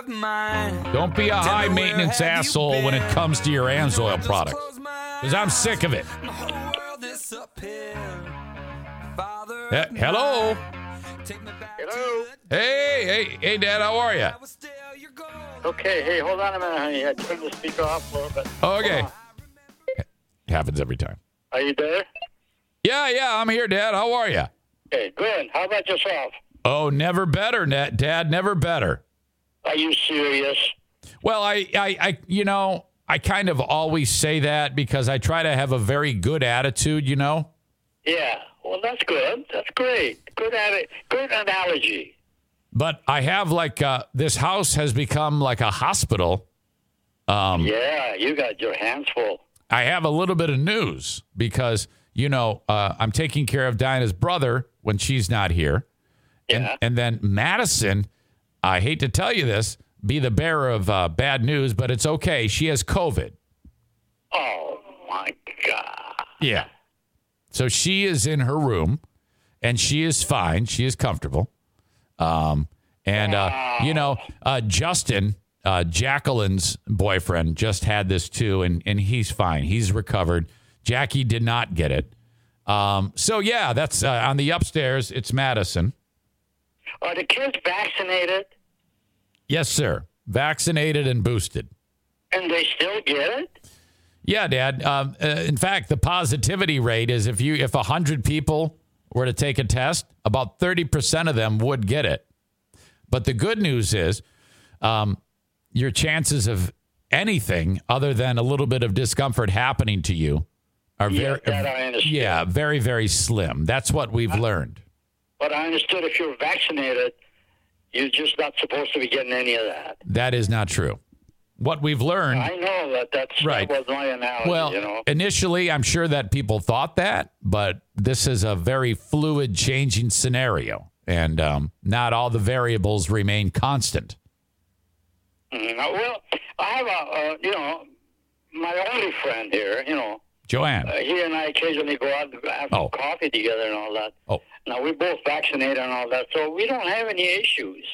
Of mine. Don't be a high maintenance asshole when it comes to your AMSOIL products. Because I'm sick of it. Hello? Hello. Hey, hey, hey, Dad, how are you? Okay, hey, hold on a minute, honey. I turned the speaker off a little bit. Oh, okay. Hold. Happens every time. Are you there? Yeah, yeah, I'm here, Dad. How are you? Okay, good. How about yourself? Oh, never better, Nat- Dad, never better. Are you serious? Well, I, I, I, you know, I kind of always say that because I try to have a very good attitude, you know? Yeah. Well, that's good. That's great. Good at it. Good analogy. But I have like, uh, this house has become like a hospital. Um, Yeah, you got your hands full. I have a little bit of news because, you know, uh, I'm taking care of Dinah's brother when she's not here. And, Yeah. and then Madison, I hate to tell you this, be the bearer of uh, bad news, but it's okay. She has COVID. Oh my God. Yeah. So she is in her room and she is fine. She is comfortable. Um, and, uh, you know, uh, Justin, uh, Jacqueline's boyfriend, just had this too, and, and he's fine. He's recovered. Jackie did not get it. Um, so, yeah, that's uh, on the upstairs. It's Madison. Are the kids vaccinated Yes, sir. Vaccinated and boosted. and they still get it? Yeah, Dad. Um, uh, in fact, the positivity rate is if you if hundred people were to take a test, about thirty percent of them would get it. But the good news is, um, your chances of anything other than a little bit of discomfort happening to you are Yeah, very I yeah very very slim. That's what we've learned. But I understood if you're vaccinated, you're just not supposed to be getting any of that. That is not true. What we've learned. I know that that's Right. that was my analogy. Well, you know. initially, I'm sure that people thought that, but this is a very fluid, changing scenario, and um, not all the variables remain constant. Mhm. Uh, Well, I have a, uh, you know, my only friend here, you know, Joanne, uh, he and I occasionally go out and have Oh. coffee together and all that. Oh. Now, we're both vaccinated and all that, so we don't have any issues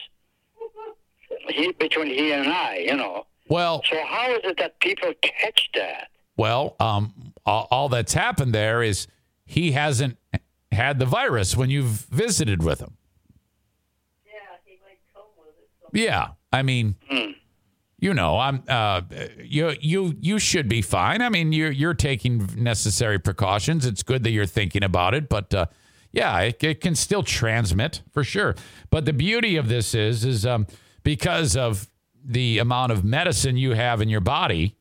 he, between he and I, you know. well, So how is it that people catch that? well, um, all, all that's happened there is he hasn't had the virus when you've visited with him. Yeah, he might come with it. Somewhere. Yeah, I mean, you know, I'm uh, you you you should be fine. I mean, you're you're taking necessary precautions. It's good that you're thinking about it, but uh, yeah, it, it can still transmit for sure. But the beauty of this is is um, because of the amount of medicine you have in your body,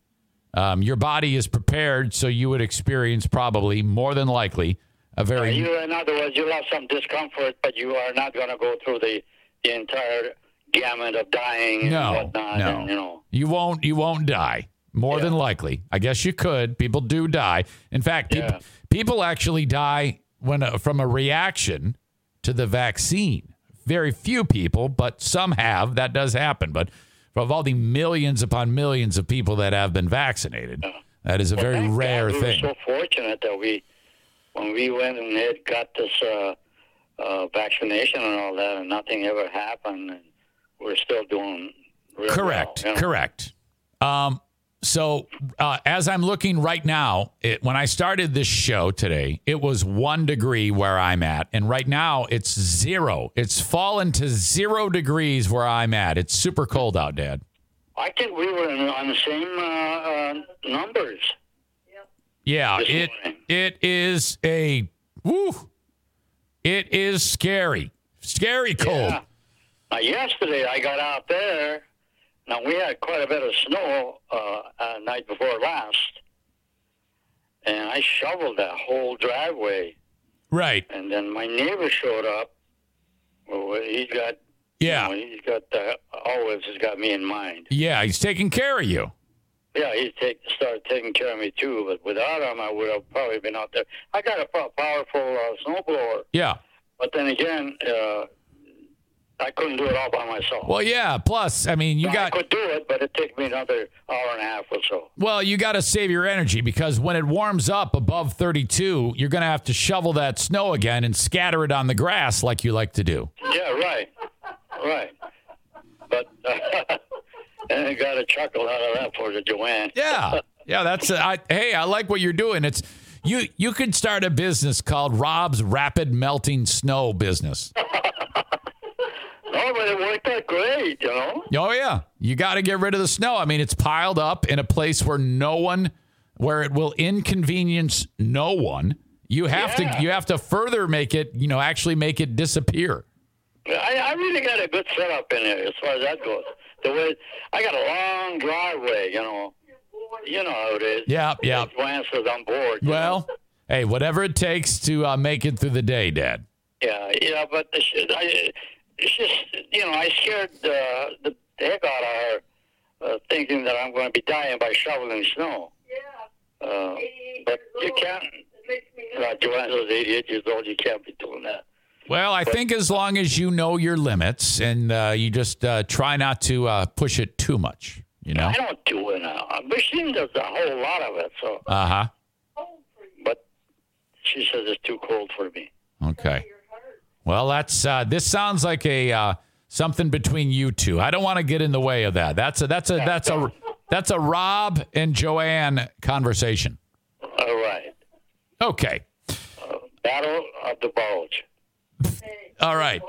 um, your body is prepared, so you would experience probably more than likely a very You, in other words, you'll have some discomfort, but you are not going to go through the, the entire gamut of dying No, and whatnot. no. And, you know, You won't. You won't die. More than likely, I guess you could. People do die. In fact, Yeah. people actually die when uh, from a reaction to the vaccine. Very few people, but some have. That does happen. But of all the millions upon millions of people that have been vaccinated, that is a very Thank God rare we thing. were so fortunate that we, when we went and had got this uh, uh, vaccination and all that, and nothing ever happened, and we're still doing Correct. well, you know. Correct. Um, So uh, as I'm looking right now, it, when I started this show today, it was one degree where I'm at, and right now it's zero. It's fallen to zero degrees where I'm at. It's super cold out, Dad. I think we were in, on the same uh, uh, numbers. Yeah, it morning. it is a woo. It is scary, scary cold. Yeah. Now, yesterday I got out there. Now we had quite a bit of snow uh, night before last, and I shoveled that whole driveway. Right. And then my neighbor showed up. Well, he's got, Yeah. you know, he's got uh, always has got me in mind. Yeah, he's taking care of you. Yeah, he take started taking care of me too. But without him, I would have probably been out there. I got a powerful uh, snowblower, Yeah. but then again, uh, I couldn't do it all by myself. Well, yeah. Plus, I mean, you I got could do it, but it took me another hour and a half or so. well, you got to save your energy because when it warms up above 32, you're going to have to shovel that snow again and scatter it on the grass like you like to do. Yeah, right, right. But uh, and I got a chuckle out of that for the Joanne. Yeah. Yeah, that's I hey, I like what you're doing. It's you you could start a business called Rob's Rapid Melting Snow Business. No, but it worked out great, you know. Oh yeah, you got to get rid of the snow. I mean, it's piled up in a place where no one, where it will inconvenience no one. You have Yeah. to you have to further make it, you know, actually make it disappear. I, I really got a good setup in there as far as that goes. The way I got a long driveway, you know. You know how it is. Yeah, yeah. Joanne says on board. you know. Well, hey, whatever it takes to uh, make it through the day, Dad. Yeah, yeah, but the I, it's just you know I scared uh, the heck out of her, uh, thinking that I'm going to be dying by shoveling snow. Yeah. Uh, but you can't. Uh, Joanne was 88 years old. You can't be doing that. Well, I think as long as you know your limits and uh, you just uh, try not to uh, push it too much, you know. I don't do it now. A machine does a whole lot of it. So, Uh huh. but she says it's too cold for me. Okay. Well, that's uh, this sounds like a uh, something between you two. I don't want to get in the way of that. That's a that's a that's a that's a Rob and Joanne conversation. All right. Okay. Battle of the Bulge. All right.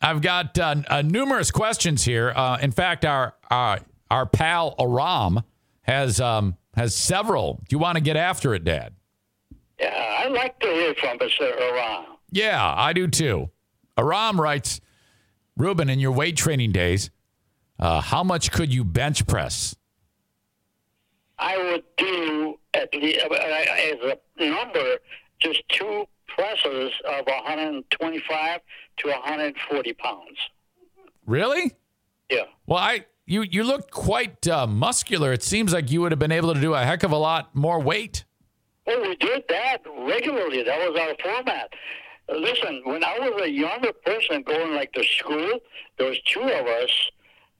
I've got uh, uh, numerous questions here. Uh, in fact, our our our pal Aram has um, has several. Do you want to get after it, Dad? Yeah, I'd like to hear from Mr. Iran. Yeah, I do too. Aram writes, Ruben, in your weight training days, uh, how much could you bench press? I would do at least as a number just two presses of 125 to 140 pounds. Really? Yeah. Well, I you you look quite uh, muscular. It seems like you would have been able to do a heck of a lot more weight. Oh, we did that regularly. That was our format. Listen, when I was a younger person going like to school, there was two of us.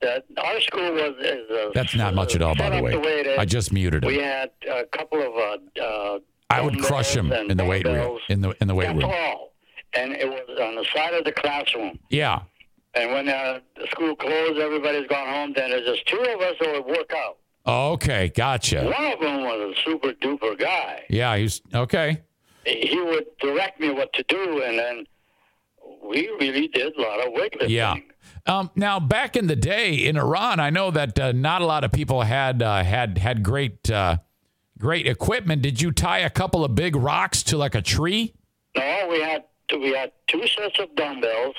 That our school was. Uh, That's not much at all, by the way. is. I just muted it. We had a couple of. Uh, uh, I would crush him in the weight room. In the in the weight room. all. And it was on the side of the classroom. Yeah. And when uh, the school closed, everybody's gone home. Then there's just two of us that would work out. Okay, gotcha. One of them was a super duper guy. Yeah, he's okay. He would direct me what to do, and then we really did a lot of weightlifting. Yeah. Um, now, back in the day in Iran, I know that uh, not a lot of people had uh, had had great uh, great equipment. Did you tie a couple of big rocks to like a tree? No, we had we had two sets of dumbbells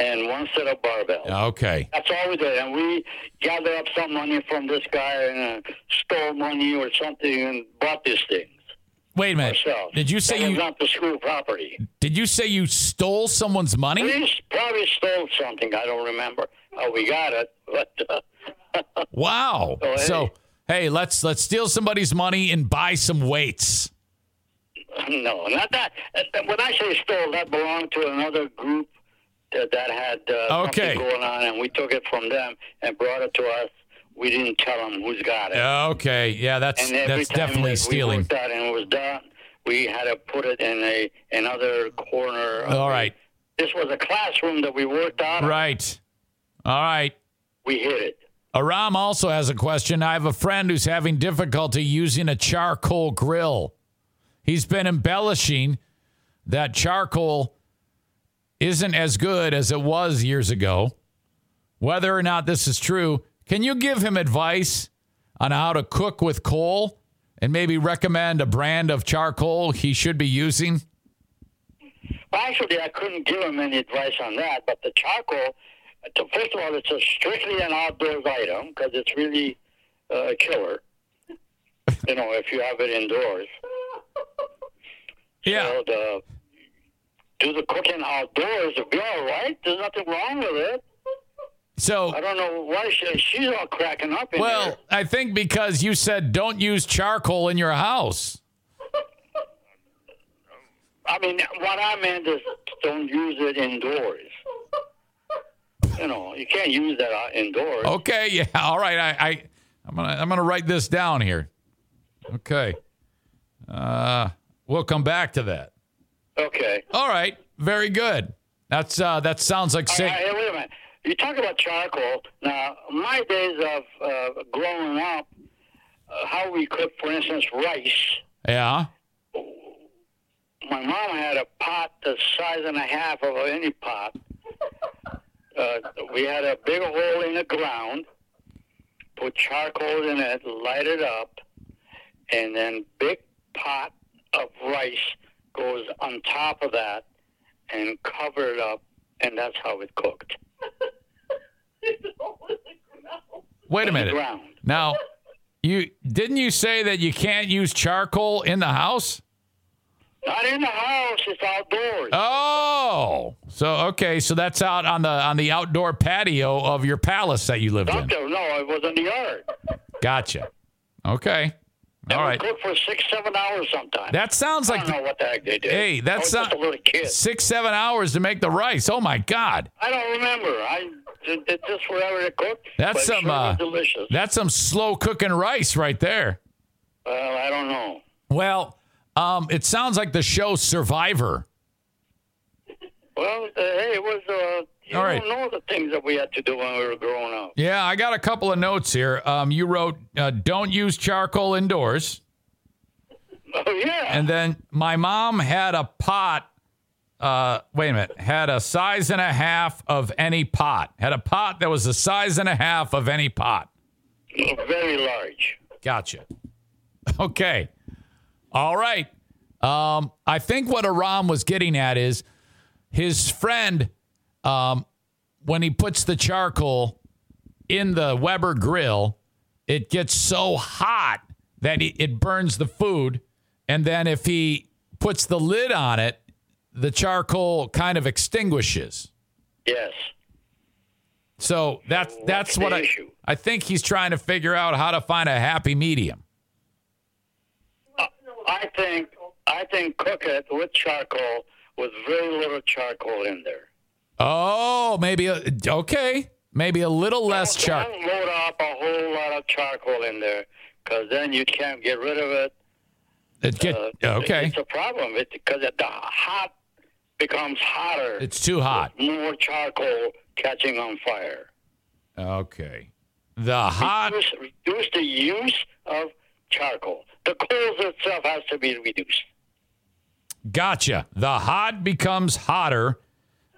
and one set of barbells. Okay. That's all we did, and we gathered up some money from this guy and uh, stole money or something and bought these things Wait a minute. Did you say was you not the school property? did you say you stole someone's money? We probably stole something. I don't remember how we got it, but uh, Wow. Oh, hey. So hey, let's let's steal somebody's money and buy some weights. no, not that. When I say stole, that belonged to another group that, that had uh, Okay. something going on, and we took it from them and brought it to us. We didn't tell them who's got it. Okay. Yeah, that's that's definitely that stealing. We out and it was done. We had to put it in a another corner. of All the- This was a classroom that we worked on. Right. All right. We hit it. Aram also has a question. I have a friend who's having difficulty using a charcoal grill. He's been embellishing that charcoal isn't as good as it was years ago. Whether or not this is true, can you give him advice on how to cook with coal and maybe recommend a brand of charcoal he should be using? Well, actually, I couldn't give him any advice on that. But the charcoal, first of all, it's a strictly an outdoors item because it's really uh, a killer. you know, if you have it indoors. Yeah. So the, do the cooking outdoors, it'll be all right. There's nothing wrong with it. So I don't know why she, she's all cracking up in Well, there. I think because you said don't use charcoal in your house. I mean, what I meant is don't use it indoors. You know, you can't use that indoors. Okay, yeah, all right. I, I I'm gonna I'm gonna write this down here. Okay. Uh, we'll come back to that. Okay. All right, very good. That's uh, that sounds like say. right, hey, wait a minute. You talk about charcoal. Now, my days of uh, growing up, uh, how we cook, for instance, rice. Yeah. My mom had a pot the size and a half of any pot. Uh, we had a big hole in the ground, put charcoal in it, light it up, and then big pot of rice goes on top of that and cover it up, and that's how it cooked. Wait a minute. Now, you didn't you say that you can't use charcoal in the house? Not in the house, it's outdoors. Oh, so okay, so that's out on the on the outdoor patio of your palace that you lived in. Doctor, no, it was in the yard. Gotcha. Okay. All right. cooked for six, seven hours sometimes. That sounds like. I don't know what the heck they did. Hey, that's not- a little kid. six seven hours to make the rice. Oh my God, I don't remember. I did, this whatever it cooked. That's some, sure uh, delicious. that's some slow cooking rice right there. well, I don't know. Well, um, it sounds like the show Survivor. Well, uh, hey, it was. You All don't know the things that we had to do when we were growing up. Yeah, I got a couple of notes here. Um, you wrote, uh, "Don't use charcoal indoors," Oh yeah. and then my mom had a pot. Uh, wait a minute, had a size and a half of any pot. Had a pot that was the size and a half of any pot. very large. Gotcha. Okay. All right. Um, I think what Aram was getting at is his friend, um, when he puts the charcoal in the Weber grill, it gets so hot that it, it burns the food. And then if he puts the lid on it, the charcoal kind of extinguishes. Yes. So that's that's what I issue? I think he's trying to figure out how to find a happy medium. I think I think cook it with charcoal with very little charcoal in there. Oh, maybe a, okay, maybe a little less Don't load up a whole lot of charcoal in there, because then you can't get rid of it. It get Uh, okay. It's a problem because the hot becomes hotter. It's too hot. more charcoal catching on fire. Okay, the hot. Reduce, reduce the use of charcoal. The coals itself has to be reduced. Gotcha. The hot becomes hotter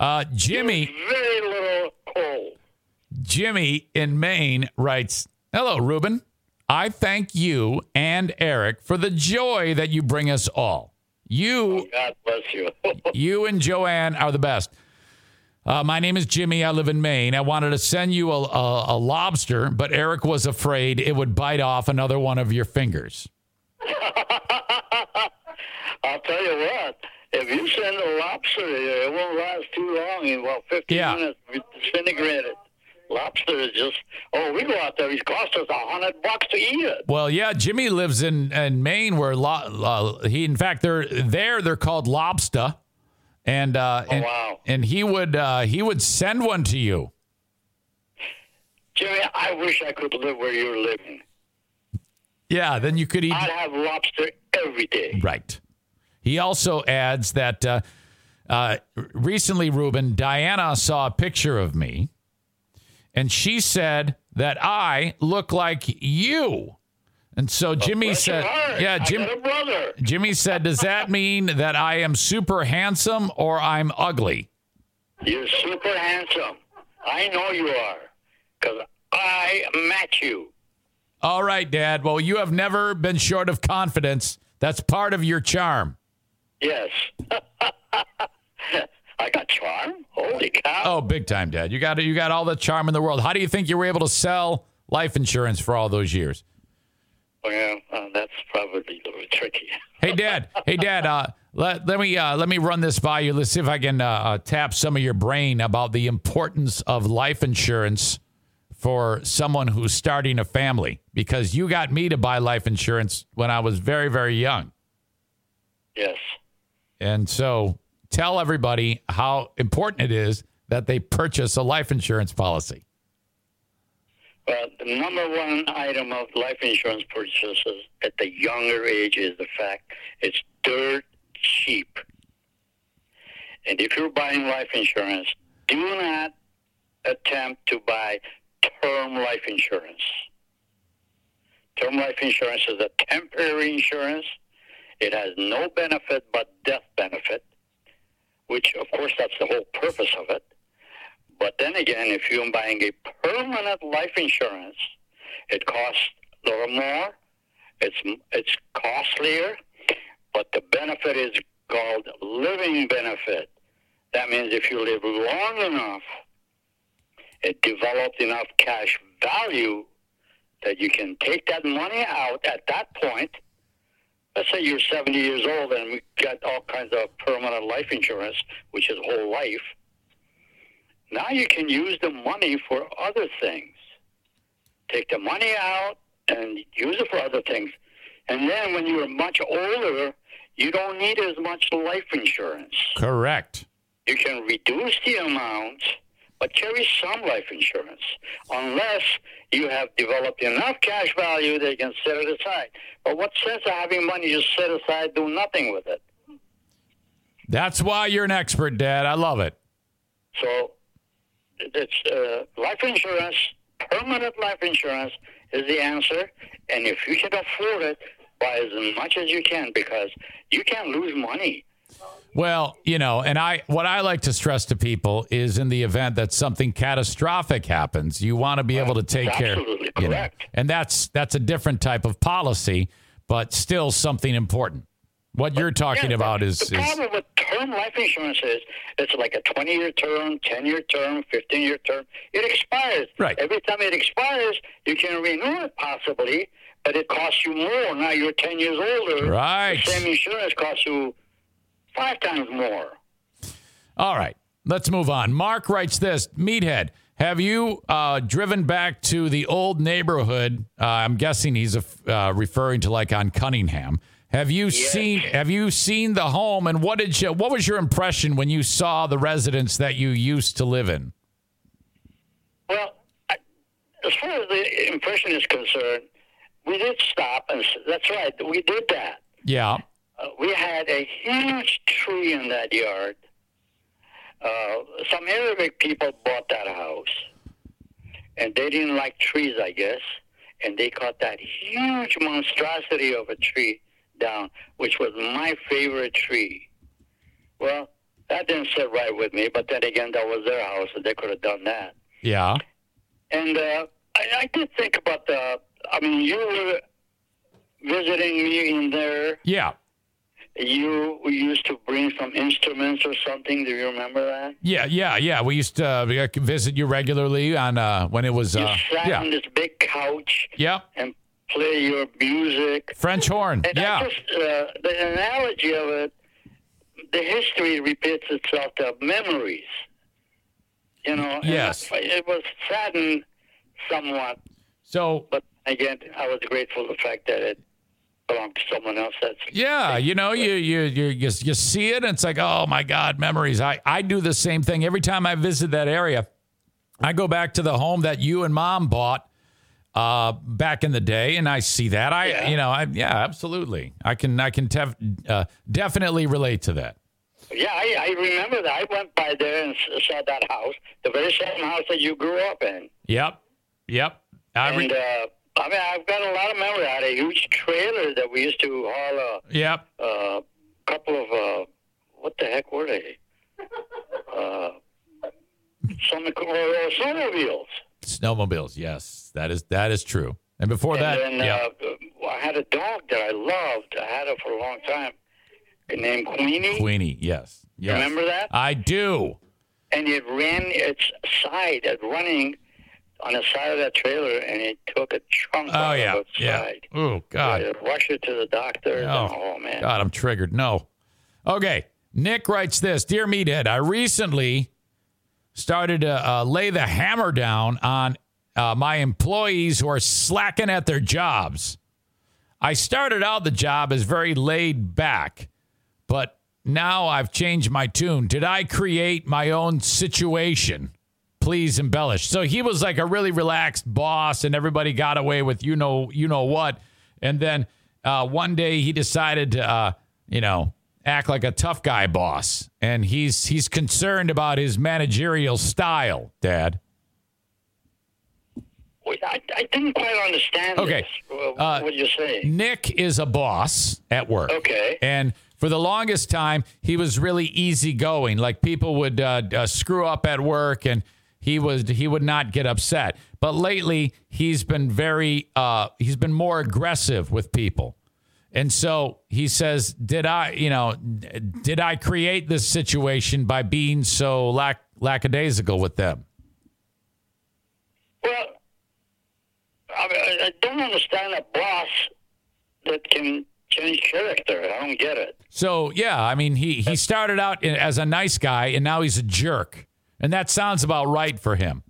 Uh, Jimmy, Very little cold. Jimmy in Maine writes, "Hello, Ruben. I thank you and Eric for the joy that you bring us all. You God bless you. You and Joanne are the best. Uh, my name is Jimmy. I live in Maine. I wanted to send you a, a, a lobster, but Eric was afraid it would bite off another one of your fingers. I'll tell you what. If you send a lobster here, it won't last too long. In about 15 Yeah. minutes, disintegrated. Lobster is just, oh, we go out there. It's cost us a hundred bucks to eat it. Well, yeah, Jimmy lives in, in Maine, where lo- uh, he, in fact, they're there. They're called lobster, and uh, and, wow. and he would uh, he would send one to you. Jimmy, I wish I could live where you're living. Yeah, then you could eat. I'd have lobster every day. Right. He also adds that uh, uh, recently, Ruben, Diana saw a picture of me, and she said that I look like you. And so Jimmy said, heart. "Yeah, Jim." Jimmy said, "Does that mean that I am super handsome or I'm ugly?" You're super handsome. I know you are, because I met you. All right, Dad. Well, you have never been short of confidence. That's part of your charm. Yes. I got charm. Holy cow. Oh, big time, Dad. You got you got all the charm in the world. How do you think you were able to sell life insurance for all those years? Well, uh, that's probably a little tricky. Hey, Dad. Hey, Dad. Uh, let let me uh, let me run this by you. Let's see if I can uh, uh, tap some of your brain about the importance of life insurance for someone who's starting a family. Because you got me to buy life insurance when I was very very young, Yes. And so tell everybody how important it is that they purchase a life insurance policy. Well, the number one item of life insurance purchases at the younger age is the fact it's dirt cheap. And if you're buying life insurance, do not attempt to buy term life insurance. Term life insurance is a temporary insurance. It has no benefit but death benefit, which, of course, that's the whole purpose of it. But then again, if you're buying a permanent life insurance, it costs a little more. It's it's costlier, but the benefit is called living benefit. That means if you live long enough, it develops enough cash value that you can take that money out at that point. Let's say you're 70 years old and we got all kinds of permanent life insurance, which is whole life. Now you can use the money for other things. Take the money out and use it for other things. And then when you're much older, you don't need as much life insurance. Correct. You can reduce the amount, but carry some life insurance, unless you have developed enough cash value that you can set it aside. But what sense of having money just set aside, do nothing with it? That's why you're an expert, Dad. I love it. So it's uh, life insurance, permanent life insurance is the answer. And if you can afford it, buy as much as you can because you can lose money. Well, you know, and I what I like to stress to people is in the event that something catastrophic happens, you want to be able to take care. absolutely you know, correct. and that's that's a different type of policy, but still something important. What you're talking Yeah, about is, the is problem with term life insurance is it's like a 20 year term, 10 year term, 15 year term. It expires. Right. Every time it expires, you can renew it possibly, but it costs you more. Now you're 10 years older. Right. The same insurance costs you five times more. all right. Let's move on. Mark writes this: Meathead, have you uh, driven back to the old neighborhood? Uh, I'm guessing he's uh, referring to like on Cunningham. Have you seen Have you seen the home? And what did you? What was your impression when you saw the residence that you used to live in? Well, I, as far as the impression is concerned, we did stop, and that's right, we did that. Yeah. Uh, we had a huge tree in that yard. Uh, some Arabic people bought that house, and they didn't like trees, I guess, and they cut that huge monstrosity of a tree down, which was my favorite tree. Well, that didn't sit right with me. But then again, that was their house, and they could have done that. Yeah. And uh, I, I did think about the. I mean, you were visiting me in there. Yeah. You used to bring some instruments or something. Do you remember that? Yeah, yeah, yeah. We used to uh, visit you regularly on uh, when it was. You Uh, sat on this big couch Yep. and play your music. French horn. And Yeah. Just uh, the analogy of it, the history repeats itself. The memories, you know. Yes. It was saddened somewhat, So but again, I was grateful for the fact that it belonged to someone else. That's Yeah, you know, you you you you, you see it, and it's like, oh my God, memories. I I do the same thing every time I visit that area. I go back to the home that you and mom bought uh, back in the day, and I see that. I Yeah. you know, I yeah, absolutely. I can I can tef- uh, definitely relate to that. Yeah, I, I remember that. I went by there and saw that house, the very same house that you grew up in. Yep, yep. I re- And uh, I mean, I've got a lot of memory. I had a huge trailer that we used to haul a yep. uh, couple of uh, what the heck were they? Uh, some uh, snowmobiles. Snowmobiles. Yes, that is that is true. And before that, then yeah, uh, I had a dog that I loved. I had her for a long time, named Queenie. Queenie. Yes, yes. Remember that? I do. and it ran its side at running on the side of that trailer, and it took a chunk Oh yeah, of yeah. side. Oh God. I rushed it to the doctor. Oh, Oh, man. God, I'm triggered. No. Okay. Nick writes this Dear Meathead, I recently started to uh, lay the hammer down on uh, my employees who are slacking at their jobs. I started out the job as very laid back, but now I've changed my tune. Did I create my own situation? Please embellish. So he was like a really relaxed boss, and everybody got away with you know you know what. And then uh, one day he decided to uh, you know act like a tough guy boss, and he's he's concerned about his managerial style. Dad. Wait, I, I didn't quite understand Okay. this, uh, Uh, what you're saying. Nick is a boss at work. Okay. And for the longest time, he was really easygoing. Like people would uh, uh, screw up at work, and he was he would not get upset. But lately, he's been very uh, he's been more aggressive with people. And so he says, "Did I, you know, did I create this situation by being so lack lackadaisical with them?" Well, I, mean, I I don't understand a boss that can change character. I don't get it. So yeah, I mean he he started out as a nice guy and now he's a jerk, and that sounds about right for him.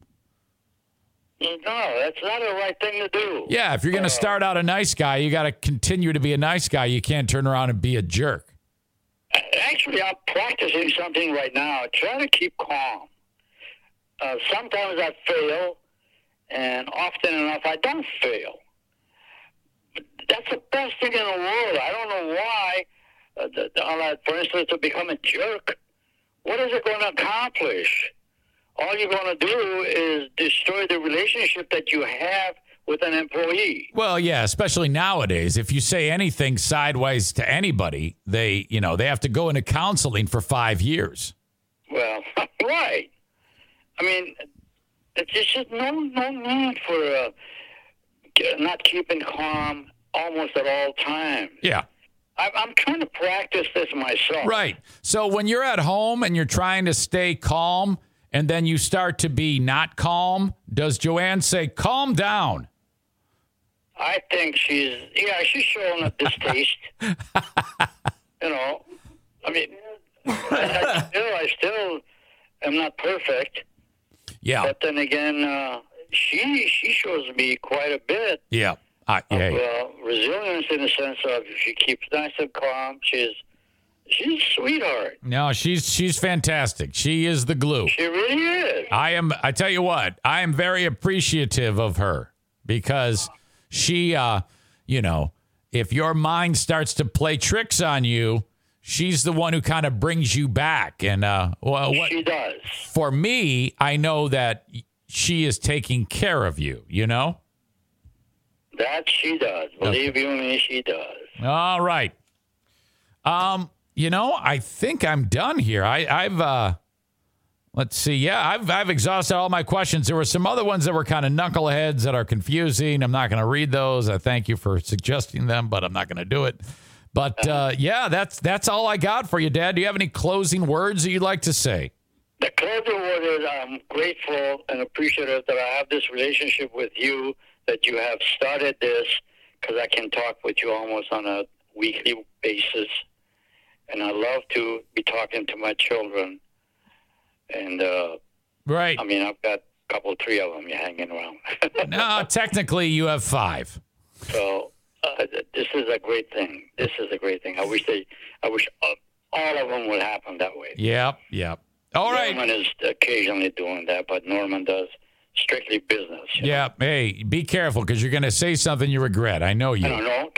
No, that's not the right thing to do. Yeah, if you're going to start out a nice guy, you got to continue to be a nice guy. You can't turn around and be a jerk. Actually, I'm practicing something right now. Try to keep calm. Uh, sometimes I fail, and often enough I don't fail. But that's the best thing in the world. I don't know why. Uh, the, the, uh, for instance, to become a jerk, what is it going to accomplish? All you're going to do is destroy the relationship that you have with an employee. Well, yeah, especially nowadays, if you say anything sideways to anybody, they, you know, they have to go into counseling for 5 years. Well, right. I mean, it's just no no need for uh, not keeping calm almost at all times. Yeah. I'm trying to practice this myself. Right. So when you're at home and you're trying to stay calm and then you start to be not calm, does Joanne say, calm down? I think she's yeah she's showing a distaste. you know, I mean, I, still I still am not perfect, Yeah. but then again, uh, she she shows me quite a bit. Yeah. I, yeah. Well, resilience in the sense of she keeps nice and calm. She's she's sweetheart. No, she's she's fantastic. She is the glue. She really is. I am I tell you what, I am very appreciative of her because she uh you know, if your mind starts to play tricks on you, she's the one who kind of brings you back and uh well what She does. for me, I know that she is taking care of you, you know? That she does. Believe you me, she does. All right. Um, you know, I think I'm done here. I, I've, uh, let's see. Yeah, I've, I've exhausted all my questions. There were some other ones that were kind of knuckleheads that are confusing. I'm not going to read those. I thank you for suggesting them, but I'm not going to do it. But uh, yeah, that's that's all I got for you, Dad. Do you have any closing words that you'd like to say? The closing word is I'm grateful and appreciative that I have this relationship with you, that you have started this, because I can talk with you almost on a weekly basis. And I love to be talking to my children. And, uh, Right. I mean, I've got a couple, three of them hanging around. no, technically you have five. so uh, this is a great thing. This is a great thing. I wish they, I wish uh, all of them would happen that way. Yep, yep. All right. Norman is occasionally doing that, but Norman does strictly business. you know. Yeah. Hey, be careful because you're going to say something you regret. I know I you. don't know.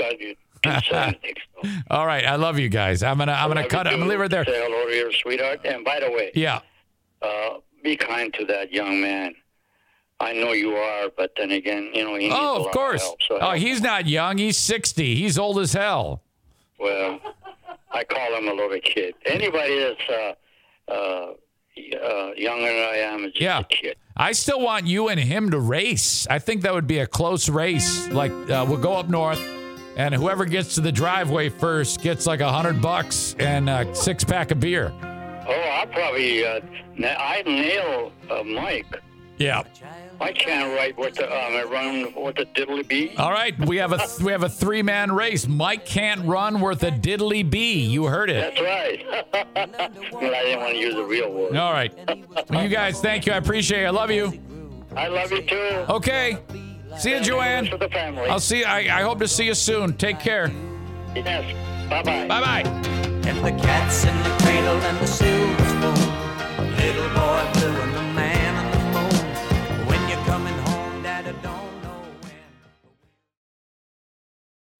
God, you didn't say anything. So. All right. I love you guys. I'm gonna I'm gonna cut it. I'm gonna leave it there. Say hello to your sweetheart. And by the way, Yeah. uh, be kind to that young man. I know you are, but then again, you know he needs a Oh, of course. help. So Oh, he's not young. He's 60. He's old as hell. Well, I call him a little kid. Anybody that's uh, uh, uh, younger than I am is just Yeah. a kid. I still want you and him to race. I think that would be a close race. Like uh, we'll go up north, and whoever gets to the driveway first gets like a hundred bucks and a six pack of beer. Oh, I probably uh, I nail uh, Mike. Yeah. I can't write what the um, run what the diddly bee. All right. We have a we have a three man race. Mike can't run worth a diddly bee. You heard it. That's right. I didn't want to use a real word. All right. Well, you guys, thank you. I appreciate it. I love you. I love you too. Okay. See you, Joanne. For the family. I'll see. I, I hope to see you soon. Take care. yes. Bye bye. Bye bye. And the cat's in the cradle and the silver spoon. Little boy blue and the